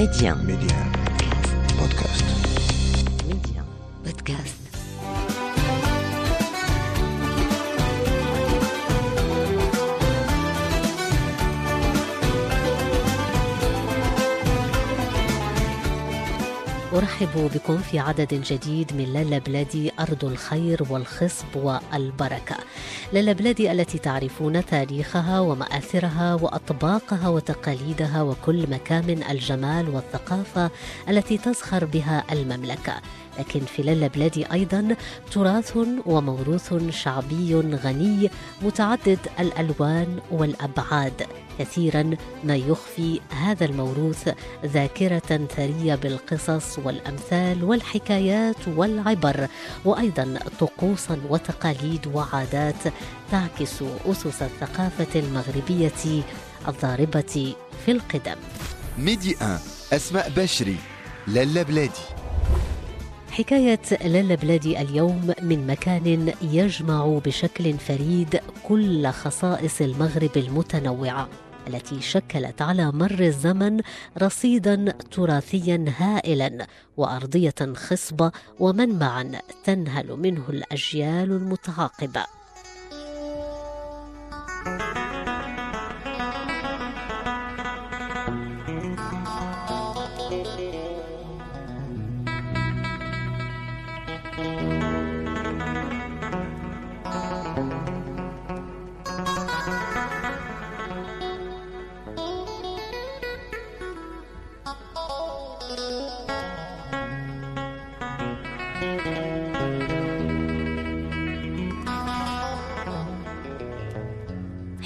Médien. Médien. Podcast. Médien. Podcast. أرحب بكم في عدد جديد من لالا بلادي أرض الخير والخصب والبركة. لالا بلادي التي تعرفون تاريخها ومآثرها وأطباقها وتقاليدها وكل مكامن الجمال والثقافة التي تزخر بها المملكة. لكن في لالا بلادي أيضا تراث وموروث شعبي غني متعدد الألوان والأبعاد. كثيرا ما يخفي هذا الموروث ذاكرة ثرية بالقصص والأمثال والحكايات والعبر وأيضا طقوسا وتقاليد وعادات تعكس أسس الثقافة المغربية الضاربة في القدم. ميدي 1 أسماء بشري لالا بلادي. حكاية لالا بلادي اليوم من مكان يجمع بشكل فريد كل خصائص المغرب المتنوعة. التي شكلت على مر الزمن رصيدا تراثيا هائلا وأرضية خصبة ومنبعا تنهل منه الأجيال المتعاقبة.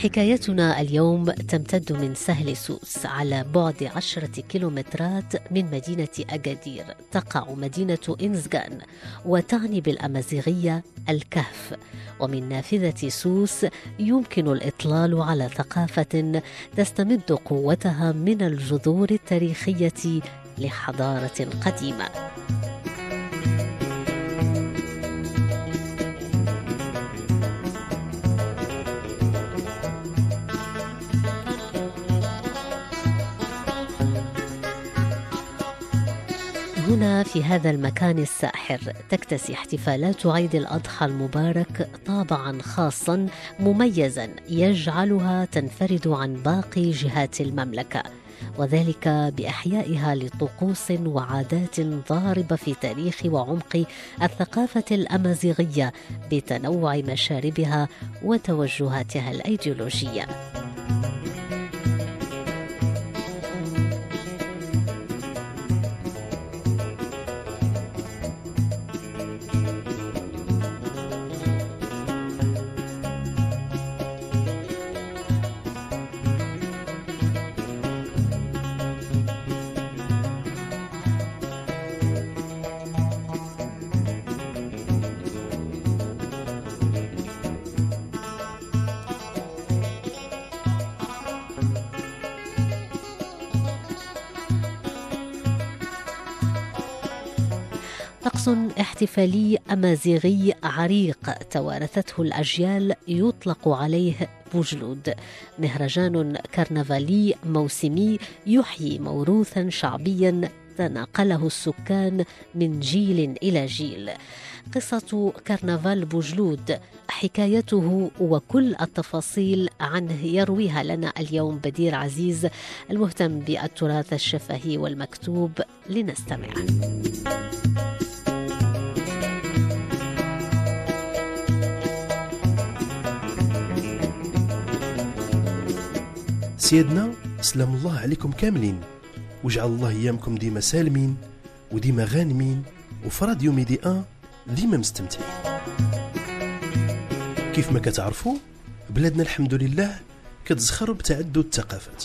حكايتنا اليوم تمتد من سهل سوس على بعد عشرة كيلومترات من مدينة أكادير تقع مدينة إنزغان وتعني بالأمازيغية الكهف. ومن نافذة سوس يمكن الإطلال على ثقافة تستمد قوتها من الجذور التاريخية لحضارة قديمة. هنا في هذا المكان الساحر. تكتسي احتفالات عيد الأضحى المبارك طابعا خاصا مميزا يجعلها تنفرد عن باقي جهات المملكة وذلك بإحيائها لطقوس وعادات ضاربة في تاريخ وعمق الثقافة الأمازيغية بتنوع مشاربها وتوجهاتها الأيديولوجية. طقس احتفالي أمازيغي عريق توارثته الأجيال يطلق عليه بوجلود مهرجان كرنفالي موسمي يحيي موروثا شعبيا تناقله السكان من جيل إلى جيل. قصة كرنفال بوجلود حكايته وكل التفاصيل عنه يرويها لنا اليوم بدير عزيز المهتم بالتراث الشفهي والمكتوب. لنستمع. سيدنا سلام الله عليكم كاملين. وجعل الله إيامكم ديما سالمين وديما غانمين وفي راديو ميدي أن ديما مستمتعين. كيف ما كتعرفوا بلادنا الحمد لله كتزخر بتعدد الثقافات.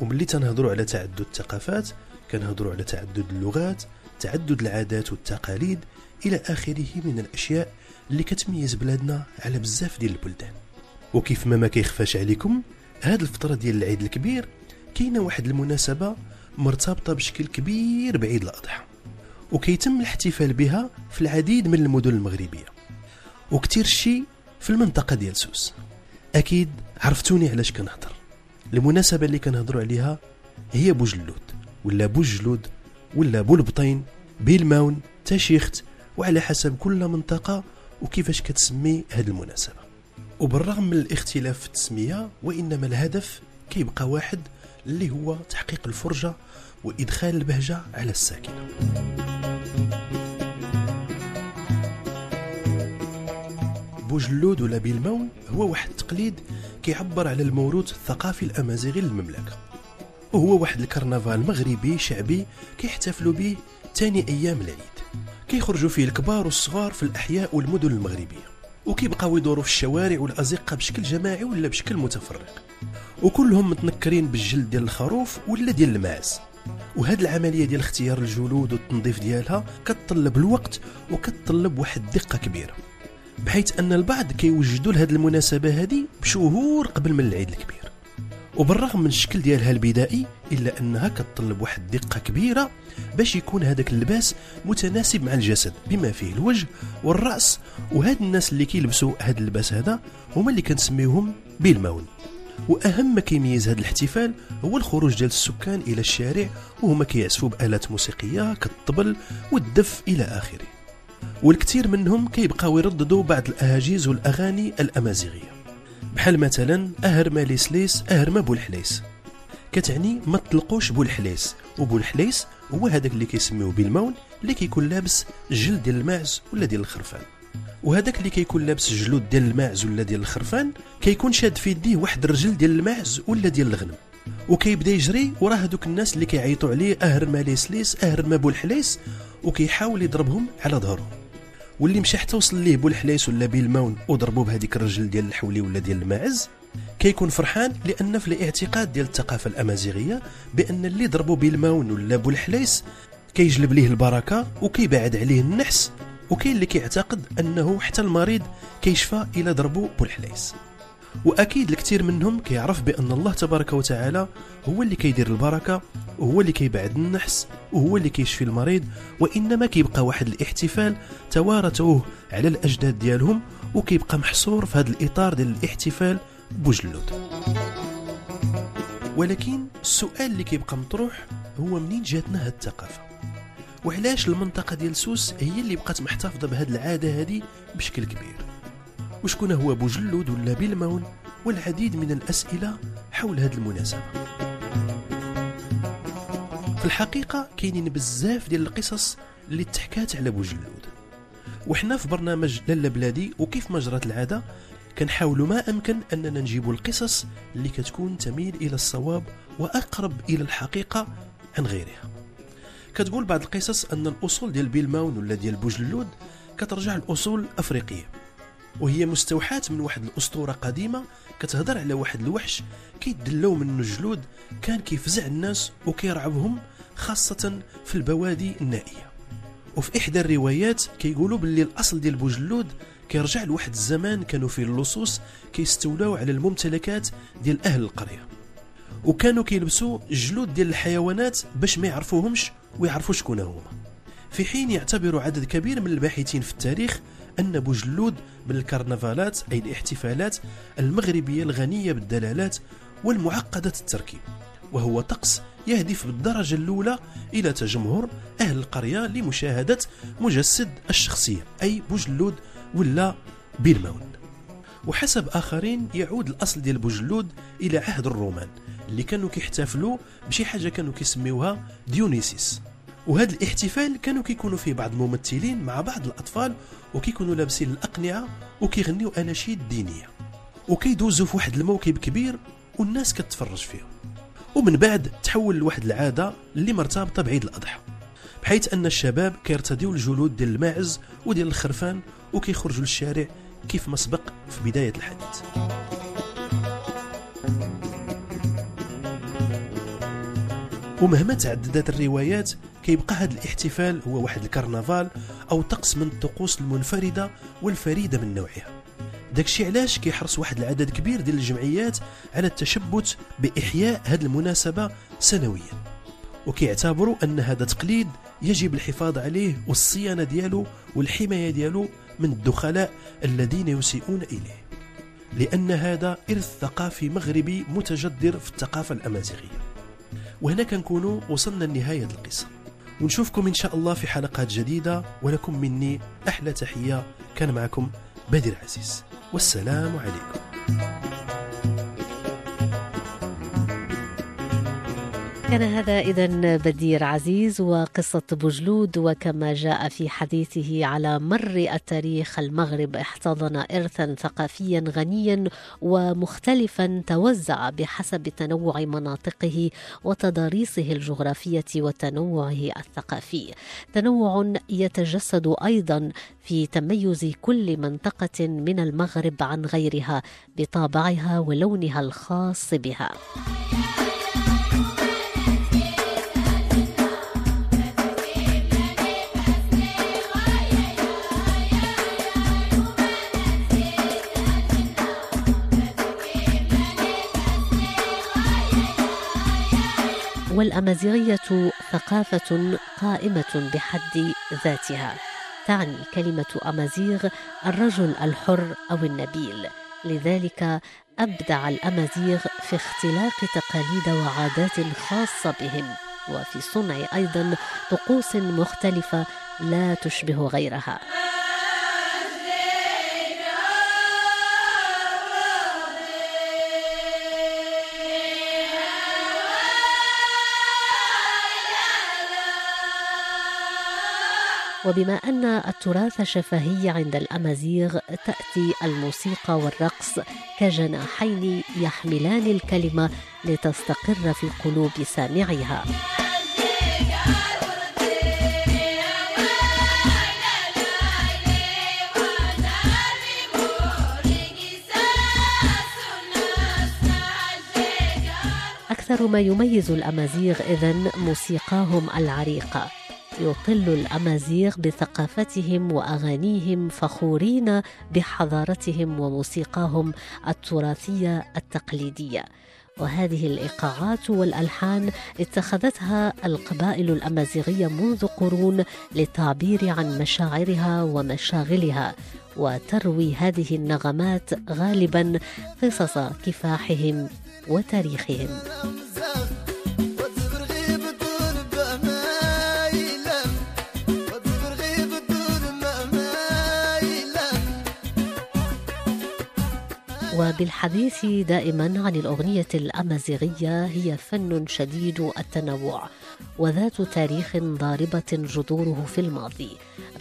وملي تنهضروا على تعدد الثقافات كنهضروا على تعدد اللغات تعدد العادات والتقاليد إلى آخره من الأشياء اللي كتميز بلادنا على بزاف ديال البلدان. وكيف ما ما كيخفاش عليكم هاد الفترة ديال العيد الكبير كاينة واحد المناسبة مرتبطة بشكل كبير بعيد الأضحى وكيتم الاحتفال بها في العديد من المدن المغربية وكتير شي في المنطقة ديال سوس. أكيد عرفتوني علاش كنهضر. المناسبة اللي كنهضروا عليها هي بوجلود ولا بوجلود ولا بولبطين بيلماون تاشيخت وعلى حسب كل منطقة وكيفاش كتسمي هذه المناسبة. وبالرغم من الاختلاف في التسمية وإنما الهدف كيبقى واحد اللي هو تحقيق الفرجة وإدخال البهجة على الساكنة. بوجلود ولا بيلمون هو واحد التقليد كيعبر على الموروث الثقافي الأمازيغي للمملكة. وهو واحد الكرنفال مغربي شعبي كيحتفلوا به تاني أيام العيد. كيخرجوا فيه الكبار والصغار في الأحياء والمدن المغربية. وكيبقاو يدوروا في الشوارع والأزقة بشكل جماعي ولا بشكل متفرق. وكلهم متنكرين بالجلد ديال الخروف ولا ديال الماعز وهاد العملية ديال اختيار الجلود والتنظيف ديالها كتطلب الوقت وكتطلب واحد الدقه كبيرة. بحيث أن البعض كيوجدوا لهاد المناسبة هذه بشهور قبل من العيد الكبير. وبالرغم من الشكل ديالها البدائي إلا أنها كتطلب واحد الدقه كبيرة باش يكون هذاك اللباس متناسب مع الجسد بما فيه الوجه والرأس. وهاد الناس اللي كيلبسوا هاد اللباس هذا هما اللي كنسميوهم بالمون وأهم ما كيميز هذا الاحتفال هو الخروج ديال السكان إلى الشارع وهما كيعزفوا بآلات موسيقية كالطبل والدف إلى آخره. والكثير منهم كيبقاو يرددوا بعض الأهاجيز والأغاني الأمازيغية. بحال مثلا اهر ما ليس اهر ما بولحليس. كتعني ما تطلقوش بولحليس. وبولحليس هو هذاك اللي كيسميوه بالمون اللي كيكون لابس جلد ديال الماعز ولا ديال الخرفان. وهذاك اللي كيكون لابس جلود ديال الماعز ولا ديال الخرفان كيكون شاد في يديه واحد الرجل ديال الماعز ولا ديال الغنم. وكيبدا يجري وراه هذوك الناس اللي كيعيطوا عليه أهر ليس ليس أهر ما بولحليس وكيحاول يضربهم على ظهرهم. واللي مشى حتى وصل ليه بولحليس ولا بالمون وضربوه بهذيك الرجل ديال الحولي ولا ديال الماعز كيكون فرحان لأن في الاعتقاد ديال الثقافة الأمازيغية بأن اللي ضربوا بالمون ولا بولحليس كيجلب ليه البركة وكيبعد عليه النحس وكاين اللي كيعتقد أنه حتى المريض كيشفى إلى ضربوا بولحليس وأكيد الكثير منهم كيعرف بأن الله تبارك وتعالى هو اللي كيدير البركة وهو اللي كيبعد النحس وهو اللي كيشفي المريض وإنما كيبقى واحد الاحتفال توارثوه على الأجداد ديالهم وكيبقى محصور في هذا الإطار ديال الاحتفال بوجلود. ولكن السؤال اللي كيبقى مطروح هو منين جاتنا هاد الثقافة؟ وعلاش المنطقة ديال سوس هي اللي بقات محتفظة بهذه العادة هذه بشكل كبير؟ وشكون هو بوجلود ولا بالمون والعديد من الأسئلة حول هذه المناسبة. في الحقيقة كاينين بزاف ديال القصص اللي تحكات على بوجلود. وحنا في برنامج لالا بلادي وكيف ما جرت العادة كنحاولوا ما أمكن أننا نجيب القصص اللي كتكون تميل إلى الصواب وأقرب إلى الحقيقة عن غيرها. كتقول بعض القصص أن الأصول ديال بيلماون ولا ديال بوجلود كترجع لأصول أفريقية وهي مستوحاة من واحد الأسطورة قديمة كتهضر على واحد الوحش كيدلو منه الجلود كان كيفزع الناس وكيرعبهم خاصة في البوادي النائية. وفي إحدى الروايات كيقولوا باللي الأصل ديال بوجلود كيرجع لواحد الزمان كانوا فيه اللصوص كيستولاو على الممتلكات ديال أهل القرية. وكانوا كيلبسوا الجلود ديال الحيوانات باش ما يعرفوهمش ويعرفوا شكون هما. في حين يعتبر عدد كبير من الباحثين في التاريخ أن بوجلود من الكرنفالات أي الاحتفالات المغربية الغنية بالدلالات والمعقدة التركيب. وهو طقس يهدف بالدرجة الأولى إلى تجمهر أهل القرية لمشاهدة مجسد الشخصية أي بوجلود ولا بيلماون وحسب آخرين يعود الأصل ديال بوجلود إلى عهد الرومان اللي كانوا كيحتفلوا بشي حاجة كانوا كيسميوها ديونيسيس. وهذا الاحتفال كانوا كيكونوا فيه بعض الممثلين مع بعض الأطفال وكيكونوا لابسين الأقنعة وكيغنيو آناشيد دينية. وكيدوزوا في واحد الموكب كبير والناس كتفرج فيهم ومن بعد تحول لواحد العادة اللي مرتبطة بعيد الأضحى. بحيث أن الشباب كيرتديو الجلود ديال الماعز وديال الخرفان وكيخرجوا للشارع كيف ما سبق في بداية الحديث. ومهما تعددت الروايات كيبقى هذا الاحتفال هو واحد الكرنفال أو طقس من الطقوس المنفردة والفريدة من نوعها. داكشي علاش كيحرص واحد العدد كبير ديال الجمعيات على التشبت بإحياء هذه المناسبة سنويا. وكيعتبروا أن هذا تقليد يجب الحفاظ عليه والصيانة ديالو والحماية ديالو من الدخلاء الذين يسيئون إليه. لأن هذا إرث ثقافي مغربي متجذر في الثقافة الأمازيغية. وهنا كنكونوا وصلنا لنهاية القصة. ونشوفكم إن شاء الله في حلقات جديدة. ولكم مني أحلى تحية. كان معكم بدر عزيز. والسلام عليكم. كان هذا إذا بدير عزيز وقصة بوجلود وكما جاء في حديثه على مر التاريخ المغرب احتضن إرثا ثقافيا غنيا ومختلفا توزع بحسب تنوع مناطقه وتضاريسه الجغرافية وتنوعه الثقافي. تنوع يتجسد أيضا في تميز كل منطقة من المغرب عن غيرها بطابعها ولونها الخاص بها. والأمازيغية ثقافة قائمة بحد ذاتها. تعني كلمة أمازيغ الرجل الحر أو النبيل. لذلك أبدع الأمازيغ في اختلاق تقاليد وعادات خاصة بهم وفي صنع أيضا طقوس مختلفة لا تشبه غيرها. وبما أن التراث شفهي عند الأمازيغ تأتي الموسيقى والرقص كجناحين يحملان الكلمة لتستقر في قلوب سامعيها. أكثر ما يميز الأمازيغ إذن موسيقاهم العريقة. يطل الأمازيغ بثقافتهم وأغانيهم فخورين بحضارتهم وموسيقاهم التراثية التقليدية. وهذه الإيقاعات والألحان اتخذتها القبائل الأمازيغية منذ قرون للتعبير عن مشاعرها ومشاغلها وتروي هذه النغمات غالبا قصص كفاحهم وتاريخهم. وبالحديث دائما عن الأغنية الأمازيغية هي فن شديد التنوع وذات تاريخ ضاربة جذوره في الماضي.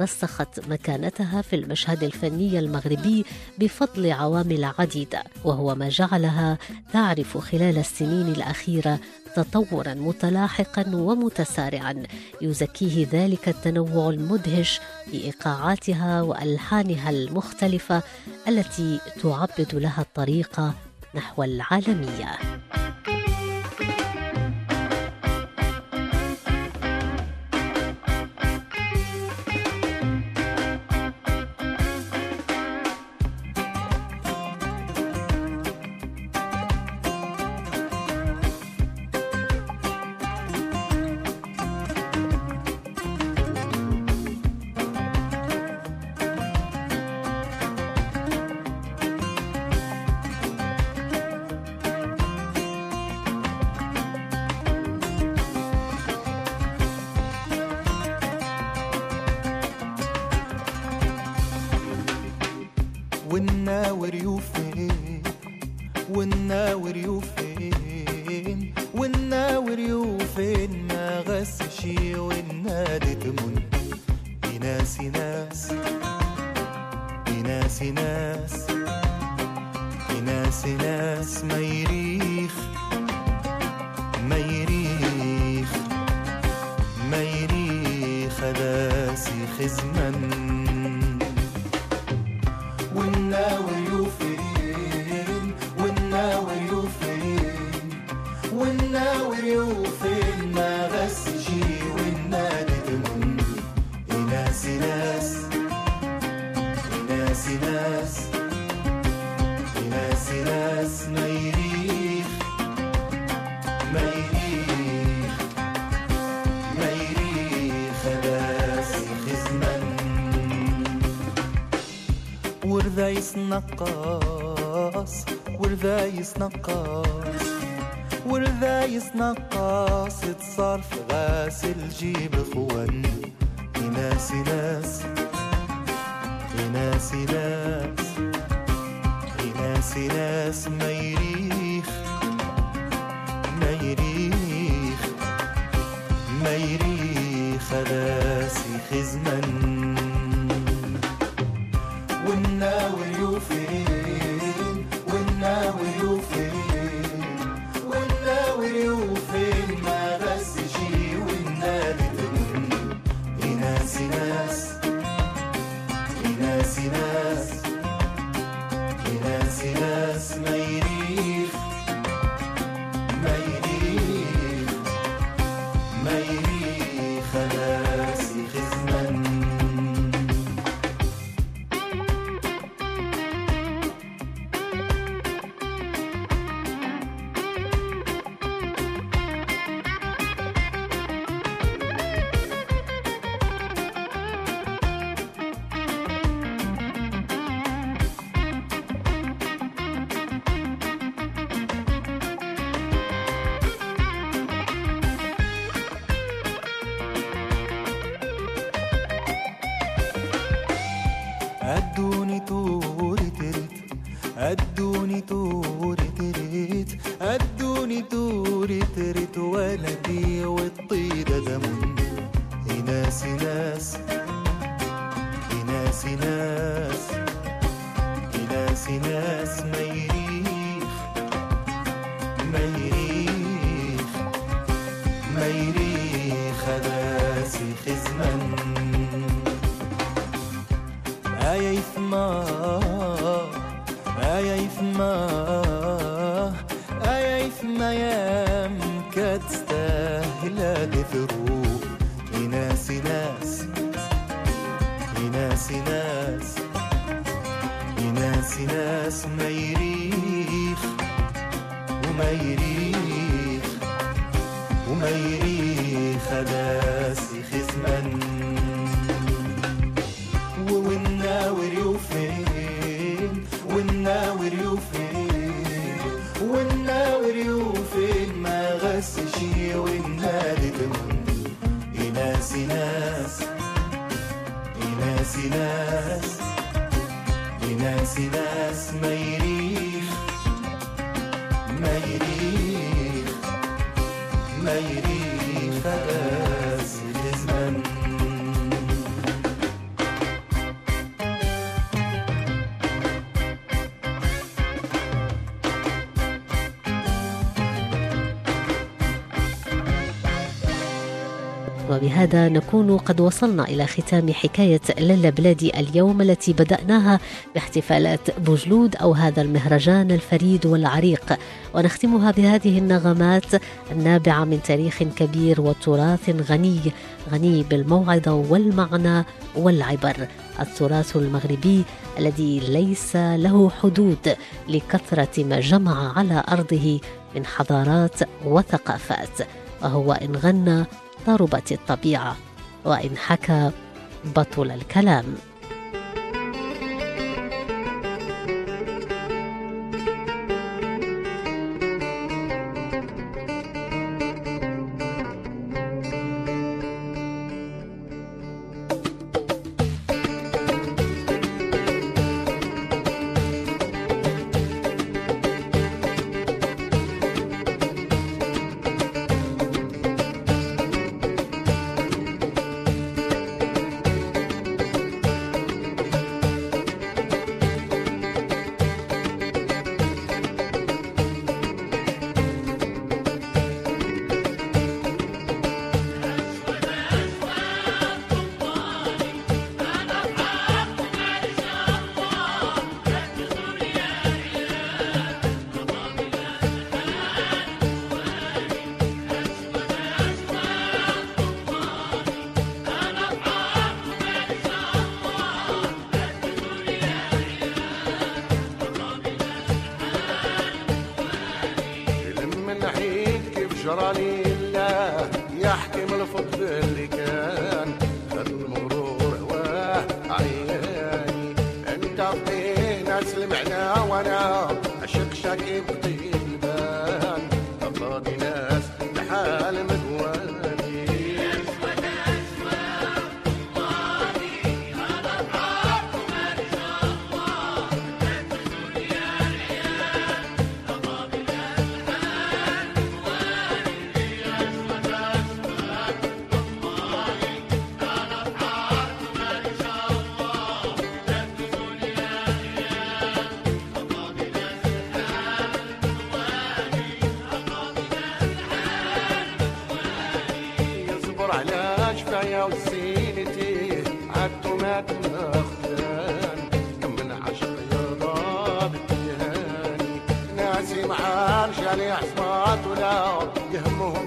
رسخت مكانتها في المشهد الفني المغربي بفضل عوامل عديدة وهو ما جعلها تعرف خلال السنين الأخيرة تطورا متلاحقا ومتسارعا. يزكيه ذلك التنوع المدهش بإيقاعاتها وألحانها المختلفة التي تعبد لها الطريق نحو العالمية. يناس ناس يناس ناس يناس ناس ما يريخ ورذايس نقاص ورذايس نقاص والذايس نقاصة صرف غاسل جيب اخوان ناس ناس ناس ناس ناس ناس. ما يريخ ما يريخ ما يريخ راسي خزمن. أدوني توري تريت أدوني توري تريت ولدي والطيدة دمون ناس ناس ناس ناس ناس ناس يريخ ما يريخ راسي خزمن. آية يثما آية يثما آية يثما يا مكاد تستاهل هذه ثروب ناس ناس ناس ناس ناس ناس ما يريخ وما يريخ وما يريخ داسي ناس ناس ناس ناس ما يريخ وبهذا نكون قد وصلنا إلى ختام حكاية للا بلادي اليوم التي بدأناها باحتفالات بوجلود أو هذا المهرجان الفريد والعريق. ونختمها بهذه النغمات النابعة من تاريخ كبير وتراث غني غني بالموعظة والمعنى والعبر. التراث المغربي الذي ليس له حدود لكثرة ما جمع على أرضه من حضارات وثقافات. وهو إن غنى ضربت الطبيعة وإن حكى بطل الكلام. جرى الله يحكم الفضل اللي كان. على شفايا وزينتي عدو ما كنا خدان كم من عشق يرضى بالتهاني ناسي معان شالي عصمات ولا يهمهم